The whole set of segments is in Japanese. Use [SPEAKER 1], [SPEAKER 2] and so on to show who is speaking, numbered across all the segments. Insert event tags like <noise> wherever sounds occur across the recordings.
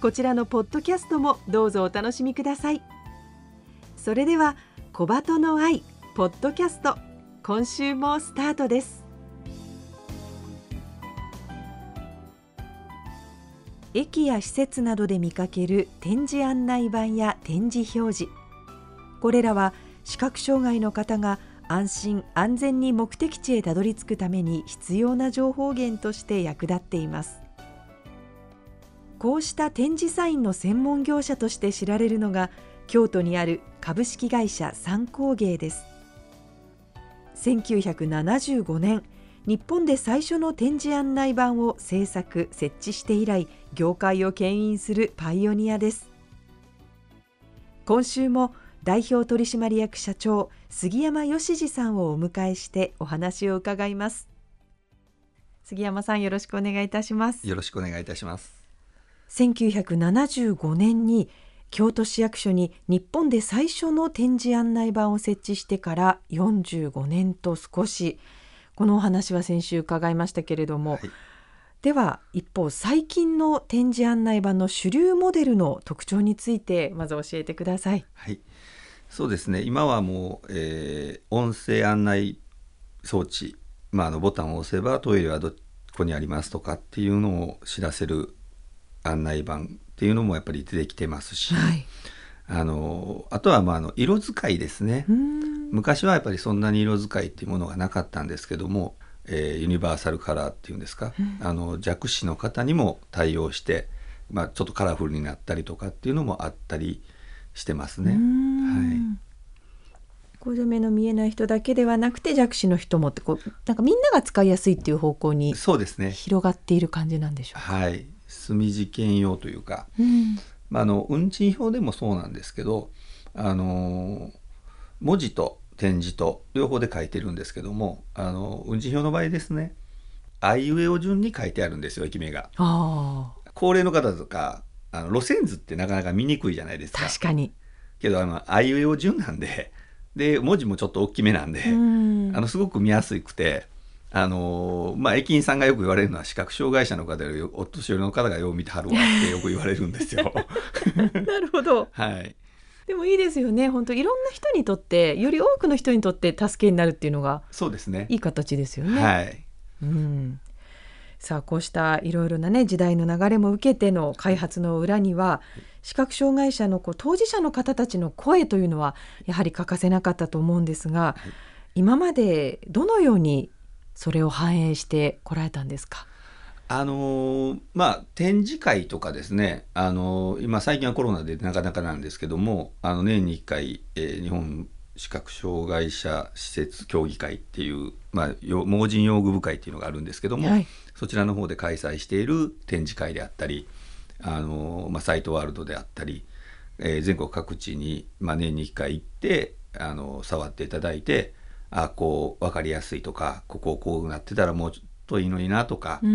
[SPEAKER 1] こちらのポッドキャストもどうぞお楽しみください。それでは小鳩の愛ポッドキャスト今週もスタートです。駅や施設などで見かける展示案内板や展示表示。これらは視覚障害の方が安心安全に目的地へたどり着くために必要な情報源として役立っています。こうした展示サインの専門業者として知られるのが京都にある株式会社三工芸です。1975年日本で最初の展示案内板を制作設置して以来業界を牽引するパイオニアです。今週も代表取締役社長杉山義二さんをお迎えしてお話を伺います。杉山さんよろしくお願いいたします。
[SPEAKER 2] よろしくお願いいたします。
[SPEAKER 1] 1975年に京都市役所に日本で最初の展示案内板を設置してから45年と少しこのお話は先週伺いましたけれども、はい、では一方最近の展示案内板の主流モデルの特徴についてまず教えてください。
[SPEAKER 2] はい。そうですね。今はもう、えー、音声案内装置、まあ、あのボタンを押せばトイレはどこにありますとかっていうのを知らせる案内板っていうのもやっぱり出てきてますし、はい、あのあとはまああの色使いですね。昔はやっぱりそんなに色使いっていうものがなかったんですけども、えー、ユニバーサルカラーっていうんですか、うん、あの弱視の方にも対応して、まあ、ちょっとカラフルになったりとかっていうのもあったりしてますね。はい。
[SPEAKER 1] こう目の見えない人だけではなくて弱視の人もってこうなんかみんなが使いやすいっていう方向にそうですね。広がっている感じなんでしょう
[SPEAKER 2] か？はい、墨事件用というか、うん、まあ、あの運賃表でもそうなんですけど、あの文字と点字と両方で書いてるんですけどもあの運賃表の場合ですねあいうえお順に書いてあるんですよ駅名が。高齢の方とかあの路線図ってなかなか見にくいじゃないですか。
[SPEAKER 1] 確かに
[SPEAKER 2] けどあのあいうえお順なんでで文字もちょっと大きめなんであのすごく見やすくて。あのまあ、駅員さんがよく言われるのは視覚障害者の方よりお年寄りの方がよう見てはるわってよく言われるんですよ。<laughs>
[SPEAKER 1] なるほど、
[SPEAKER 2] はい、
[SPEAKER 1] でもいいですよね本当いろんな人にとってより多くの人にとって助けになるっていうのが
[SPEAKER 2] そうですね。
[SPEAKER 1] いい形ですよね。
[SPEAKER 2] はい、
[SPEAKER 1] うん。さあこうしたいろいろなね時代の流れも受けての開発の裏には視覚障害者のこう当事者の方たちの声というのはやはり欠かせなかったと思うんですが、はい、今までどのようにそれを反映してこられたんですか？
[SPEAKER 2] あのー、まあ展示会とかですね、あのー、今最近はコロナでなかなかなんですけどもあの年に1回、えー、日本視覚障害者施設協議会っていう、まあ、盲人用具部会っていうのがあるんですけども、はい、そちらの方で開催している展示会であったりあの、まあ、サイトワールドであったり、えー、全国各地に、まあ、年に1回行ってあの触っていただいてあこう分かりやすいとかこここうなってたらもうちょっといいのになとかって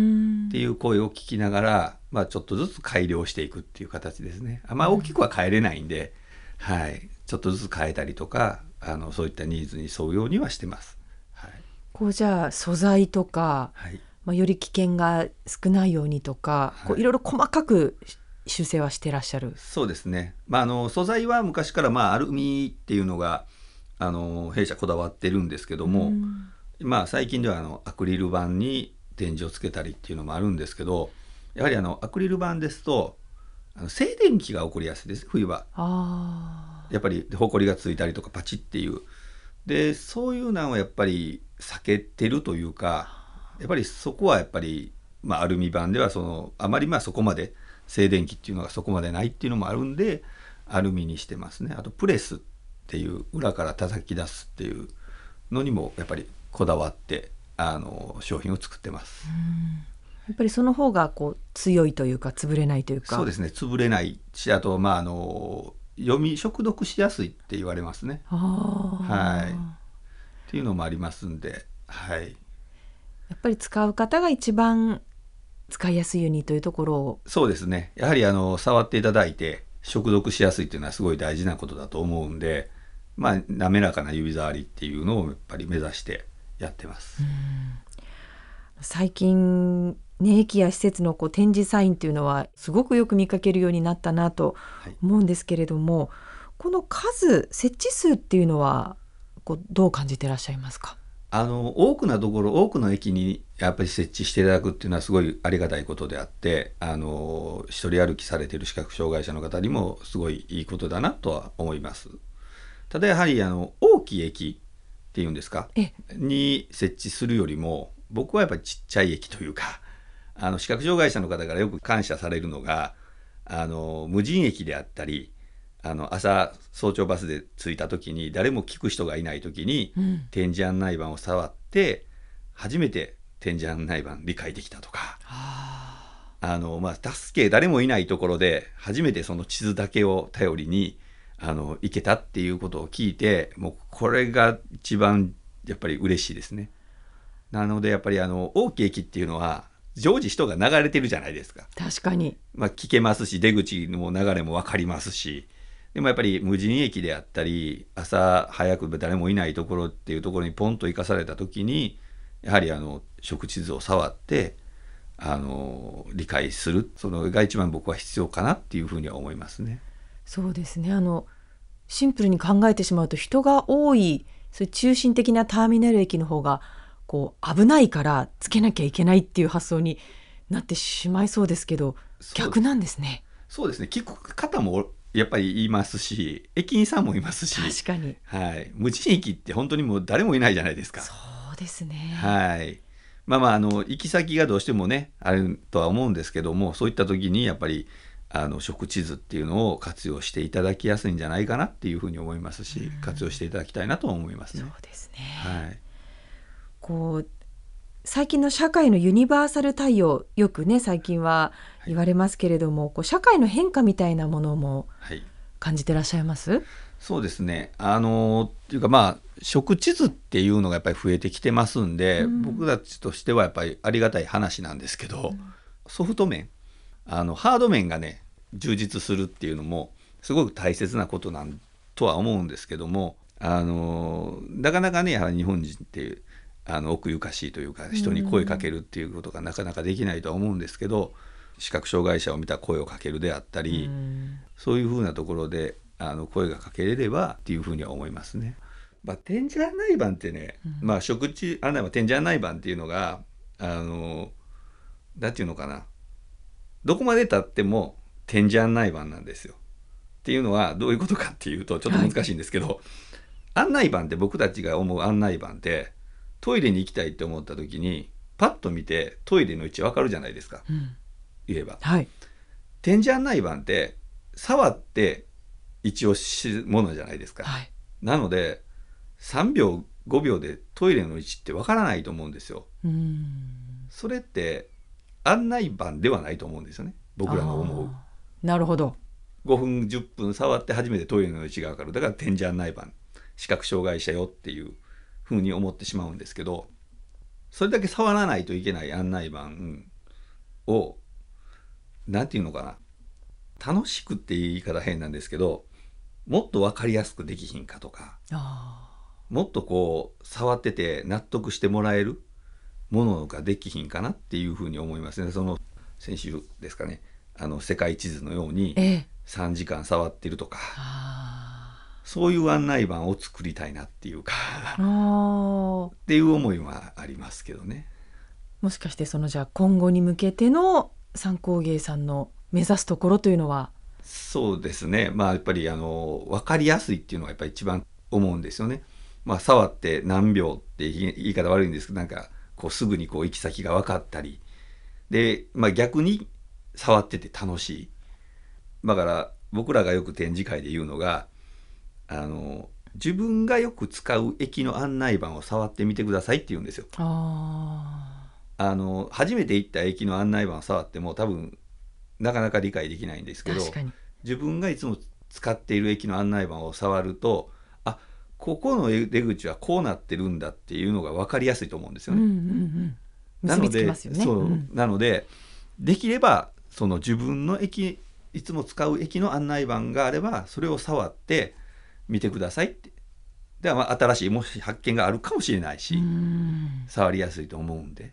[SPEAKER 2] いう声を聞きながら、まあ、ちょっとずつ改良していくっていう形ですね。あまあ大きくは変えれないんで、はい、ちょっとずつ変えたりとかあのそういったニーズに沿うようにはしてます。はい、
[SPEAKER 1] こうじゃあ素材とか、はい、まあ、より危険が少ないようにとか、はい、こういろいろ細かく修正はしてらっしゃる？
[SPEAKER 2] そうですね、まあ、あの素材は昔から、まあ、アルミっていうのがあの弊社こだわってるんですけども、まあ、最近ではあのアクリル板に展示をつけたりっていうのもあるんですけどやはりあのアクリル板ですとあの静電気が起こりやすいです冬は。
[SPEAKER 1] あ
[SPEAKER 2] やっぱり埃がついたりとかパチっていう。でそういうのはやっぱり避けてるというかやっぱりそこはやっぱり、まあ、アルミ板ではそのあまりまあそこまで静電気っていうのがそこまでないっていうのもあるんでアルミにしてますね。あとプレスっていう裏から叩き出すっていうのにもやっぱりこだわってあの商品を作ってます。
[SPEAKER 1] やっぱりその方がこう強いというか潰れないというか。
[SPEAKER 2] そうですね。潰れないしあとまああの読み食読しやすいって言われますね。はい。っていうのもありますんで、はい、
[SPEAKER 1] やっぱり使う方が一番使いやすいようにというところを。
[SPEAKER 2] そうですね。やはりあの触っていただいて食読しやすいっていうのはすごい大事なことだと思うんで、まあ、滑らかな指触りっていうのをやっぱり目指してやってます。
[SPEAKER 1] 最近ね駅や施設のこう展示サインっていうのはすごくよく見かけるようになったなと
[SPEAKER 2] はい
[SPEAKER 1] 思うんですけれども、この数設置数っていうのはこうどう感じてらっしゃいますか？
[SPEAKER 2] あの多くのところ多くの駅にやっぱり設置していただくっていうのはすごいありがたいことであってあの一人歩きされている視覚障害者の方にもすごいいいことだなとは思います。ただやはりあの大きい駅っていうんですか？
[SPEAKER 1] え
[SPEAKER 2] に設置するよりも僕はやっぱりちっちゃい駅というか <laughs> あの視覚障害者の方からよく感謝されるのがあの無人駅であったりあの朝早朝バスで着いた時に誰も聞く人がいない時に、
[SPEAKER 1] うん。
[SPEAKER 2] 展示案内板を触って初めて展示案内板理解できたとか
[SPEAKER 1] あ
[SPEAKER 2] あの、まあ、助け誰もいないところで初めてその地図だけを頼りにあの行けたっていうことを聞いてもうこれが一番やっぱり嬉しいですね。なのでやっぱりあの大きい駅っていうのは常時人が流れてるじゃないですか。
[SPEAKER 1] ー確かに
[SPEAKER 2] まあ、聞けますし出口の流れも分かりますしでもやっぱり無人駅であったり朝早く誰もいないところっていうところにポンと行かされた時にやはりあの食地図を触ってあの理解するそのが一番僕は必要かなっていうふうには思いますね。
[SPEAKER 1] そうですね。あのシンプルに考えてしまうと人が多いそういう中心的なターミナル駅の方がこう危ないからつけなきゃいけないっていう発想になってしまいそうですけど逆なんですね。
[SPEAKER 2] そうですね。聞く方もやっぱりいますし駅員さんもいますし、
[SPEAKER 1] 確かに。
[SPEAKER 2] はい、無人駅って本当にもう誰もいないじゃないですか。
[SPEAKER 1] そうですね、
[SPEAKER 2] はい。まあまああの行き先がどうしてもねあるとは思うんですけどもそういった時にやっぱりあの食地図っていうのを活用していただきやすいんじゃないかなっていうふうに思いますし、活用していただきたいなと思います
[SPEAKER 1] そう
[SPEAKER 2] ね。
[SPEAKER 1] ですね、
[SPEAKER 2] はい。
[SPEAKER 1] こう最近の社会のユニバーサル対応よくね最近は言われますけれども、こう社会の変化みたいなものも
[SPEAKER 2] はい。
[SPEAKER 1] 感じてらっしゃいます？
[SPEAKER 2] そうですね。あのっていうかまあ食地図っていうのがやっぱり増えてきてますんで、
[SPEAKER 1] うん
[SPEAKER 2] 僕たちとしてはやっぱりありがたい話なんですけど、ソフト面あのハード面がね充実するっていうのもすごく大切なことなんとは思うんですけどもあのなかなかねやはり日本人ってあの奥ゆかしいというか人に声かけるっていうことがなかなかできないとは思うんですけど視覚障害者を見た声をかけるであったり、
[SPEAKER 1] うん
[SPEAKER 2] そういうふうなところであの声がかけれればっていうふうには思いますね。まあ、展示案内板ってね、
[SPEAKER 1] うん
[SPEAKER 2] まあ食事案内板展示案内板っていうのがあのなんていうのかなどこまでたっても展示案内板なんですよ。っていうのはどういうことかっていうとちょっと難しいんですけど、案内板って僕たちが思う案内板ってトイレに行きたいって思った時にパッと見てトイレの位置わかるじゃないですか
[SPEAKER 1] うん
[SPEAKER 2] 言えば。
[SPEAKER 1] はい
[SPEAKER 2] 展示案内板って触って位置を知るものじゃないですか。
[SPEAKER 1] はい
[SPEAKER 2] なので3秒5秒でトイレの位置ってわからないと思うんですよ。
[SPEAKER 1] うん
[SPEAKER 2] それって案内板ではないと思うんですよね。僕らの思う。
[SPEAKER 1] なるほど。
[SPEAKER 2] 5分10分触って初めてトイレの位置がわかるだから展示案内板視覚障害者よっていうふうに思ってしまうんですけどそれだけ触らないといけない案内板をなんていうのかな。楽しくって言い方変なんですけどもっと分かりやすくできひんかとか
[SPEAKER 1] あ
[SPEAKER 2] もっとこう触ってて納得してもらえるものができひんかなっていうふうに思いますね。その先週ですかね。あの世界地図のように
[SPEAKER 1] ーええ。
[SPEAKER 2] 3時間触ってるとか。
[SPEAKER 1] あ
[SPEAKER 2] そういう案内板を作りたいなっていうか。っていう思いはありますけどね。
[SPEAKER 1] もしかしてそのじゃあ今後に向けての参考芸さんの目指すところというのは？
[SPEAKER 2] そうですね。まあやっぱりあの分かりやすいっていうのがやっぱり一番思うんですよね。まあ、触って何秒って言い方悪いんですけどなんかこうすぐにこう行き先が分かったり。で、まあ、逆に触ってて楽しい。だから僕らがよく展示会で言うのがあの自分がよく使う駅の案内板を触ってみてくださいって言うんですよ。あの初めて行った駅の案内板を触っても多分なかなか理解できないんですけど自分がいつも使っている駅の案内板を触るとあここの出口はこうなってるんだっていうのが分かりやすいと思うんですよね。うんうんうん
[SPEAKER 1] なので、ね、そう、うん、
[SPEAKER 2] なのでできればその自分の駅いつも使う駅の案内板があればそれを触って見てくださいって。ではまあ新しいもし発見があるかもしれないし触りやすいと思うんで。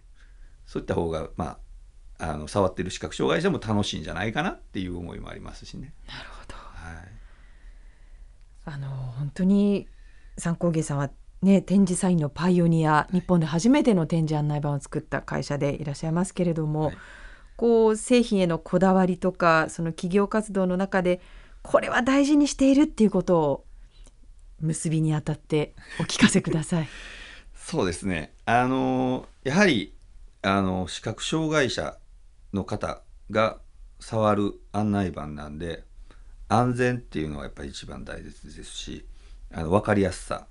[SPEAKER 2] そういった方がまああの触ってる視覚障害者も楽しいんじゃないかなっていう思いもありますしね。
[SPEAKER 1] なるほど、はい、あの本当に三工芸さんはね、展示サインのパイオニア、はい、日本で初めての展示案内板を作った会社でいらっしゃいますけれども、はい、こう製品へのこだわりとかその企業活動の中でこれは大事にしているっていうことを結びにあたってお聞かせください。<laughs>
[SPEAKER 2] そうですねあのやはりあの視覚障害者の方が触る案内板なんで安全っていうのはやっぱり一番大切ですしあの分かりやすさっ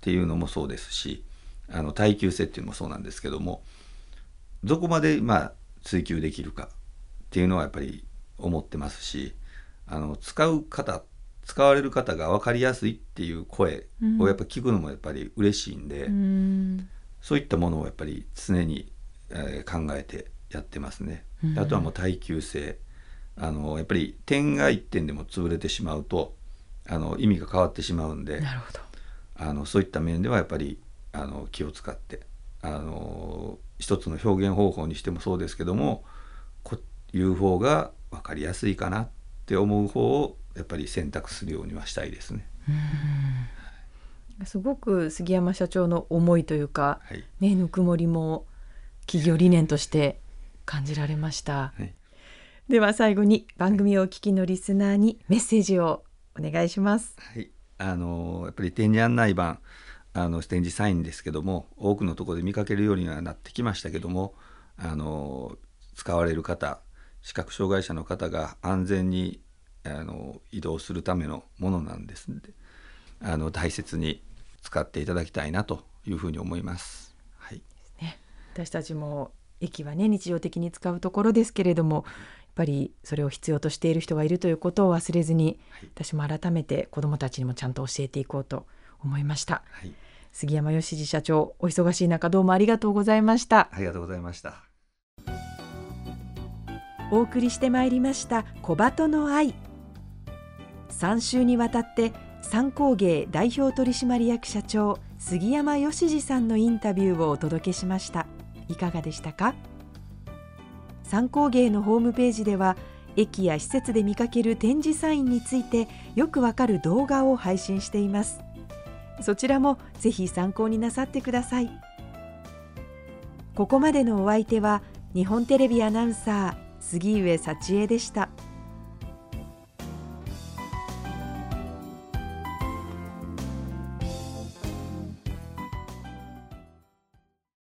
[SPEAKER 2] ていうのもそうですしあの耐久性っていうのもそうなんですけどもどこまでまあ追求できるかっていうのはやっぱり思ってますしあの使う方使われる方が分かりやすいっていう声をやっぱ聞くのもやっぱり嬉しいんで、うん、そういったものをやっぱり常に、えー、考えてやってますね。あとはもう耐久性。あのやっぱり点が1点でも潰れてしまうとあの意味が変わってしまうんであのそういった面ではやっぱりあの気を使ってあの一つの表現方法にしてもそうですけどもこういう方が分かりやすいかなって思う方をやっぱり選択するようにはしたいですね。
[SPEAKER 1] すごく杉山社長の思いというか、はい、ねぬくもりも企業理念として感じられました、はい、では最後に番組をお聞きのリスナーにメッセージをお願いします。
[SPEAKER 2] はい、あのやっぱり展示案内板あの展示サインですけども多くのところで見かけるようにはなってきましたけどもあの使われる方視覚障害者の方が安全にあの移動するためのものなんですのであの大切に使っていただきたいなというふうに思います。はい
[SPEAKER 1] ね、私たちも駅はね日常的に使うところですけれどもぱりそれを必要としている人がいるということを忘れずに、はい、私も改めて子どもたちにもちゃんと教えていこうと思いました、はい、杉山義二社長お忙しい中どうもありがとうございました。
[SPEAKER 2] ありがとうございました
[SPEAKER 1] お送りしてまいりました小鳩の愛。3週にわたって三工芸代表取締役社長杉山義二さんのインタビューをお届けしました。いかがでしたか？三工芸のホームページでは駅や施設で見かける展示サインについてよくわかる動画を配信していますそちらもぜひ参考になさってくださいここまでのお相手は日本テレビアナウンサー杉上幸恵でした。